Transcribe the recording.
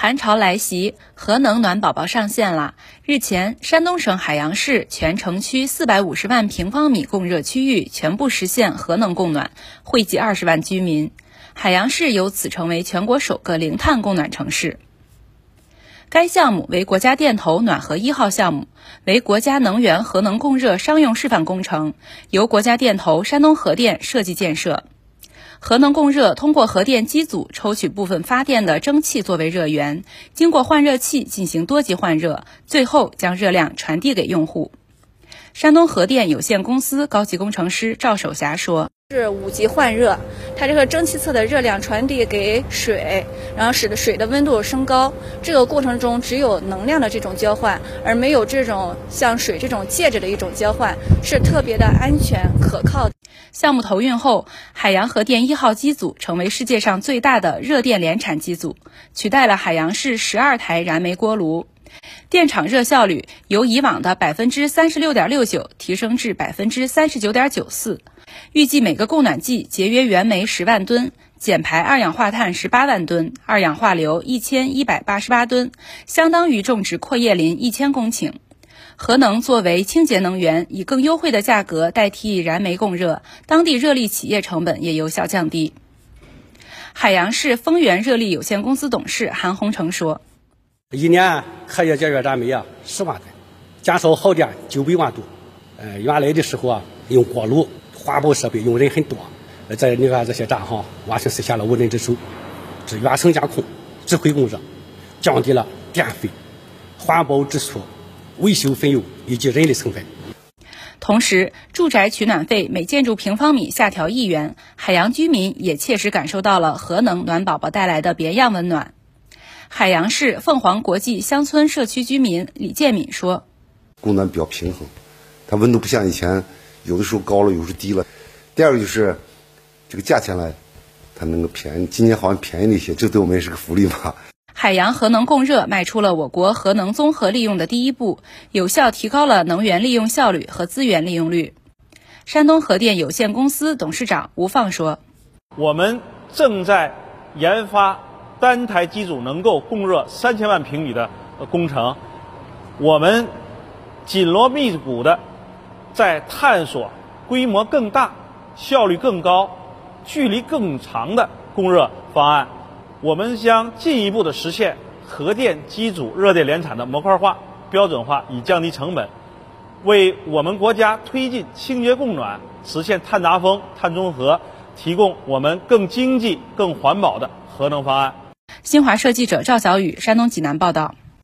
寒潮来袭，核能暖宝宝上线了。日前，山东省海阳市全城区四百五十万平方米供热区域全部实现核能供暖，惠及二十万居民。海阳市由此成为全国首个零碳供暖城市。该项目为国家电投暖核一号项目，为国家能源核能供热商用示范工程，由国家电投、山东核电设计建设。核能供热通过核电机组抽取部分发电的蒸汽作为热源，经过换热器进行多级换热，最后将热量传递给用户。山东核电有限公司高级工程师赵守霞说。是五级换热，它这个蒸汽侧的热量传递给水，然后使得水的温度升高。这个过程中只有能量的这种交换，而没有这种像水这种介质的一种交换，是特别的安全可靠。项目投运后，海洋核电一号机组成为世界上最大的热电联产机组，取代了海洋市十二台燃煤锅炉，电厂热效率由以往的百分之三十六点六九提升至百分之三十九点九四。预计每个供暖季节约原煤十万吨，减排二氧化碳十八万吨，二氧化硫一千一百八十八吨，相当于种植阔叶林一千公顷。核能作为清洁能源，以更优惠的价格代替燃煤供热，当地热力企业成本也有效降低。海阳市丰源热力有限公司董事韩洪成说：“一年可以节约燃煤啊十万吨，减少耗电九百万度。呃，原来的时候啊，用锅炉。”环保设备用人很多，呃在你看这些站哈，完全实现了无人值守，是远程监控、指挥供热，降低了电费、环保支出、维修费用以及人力成本。同时，住宅取暖费每建筑平方米下调一元，海洋居民也切实感受到了核能暖宝宝带来的别样温暖。海洋市凤凰国际乡村社区居民李建敏说：“供暖比较平衡，它温度不像以前。”有的时候高了，有时候低了。第二个就是这个价钱呢，它能够便宜。今年好像便宜了一些，这对我们也是个福利吧。海洋核能供热迈出了我国核能综合利用的第一步，有效提高了能源利用效率和资源利用率。山东核电有限公司董事长吴放说：“我们正在研发单台机组能够供热三千万平米的工程，我们紧锣密鼓的。”在探索规模更大、效率更高、距离更长的供热方案，我们将进一步的实现核电机组热电联产的模块化、标准化，以降低成本，为我们国家推进清洁供暖、实现碳达峰、碳中和提供我们更经济、更环保的核能方案。新华社记者赵小雨，山东济南报道。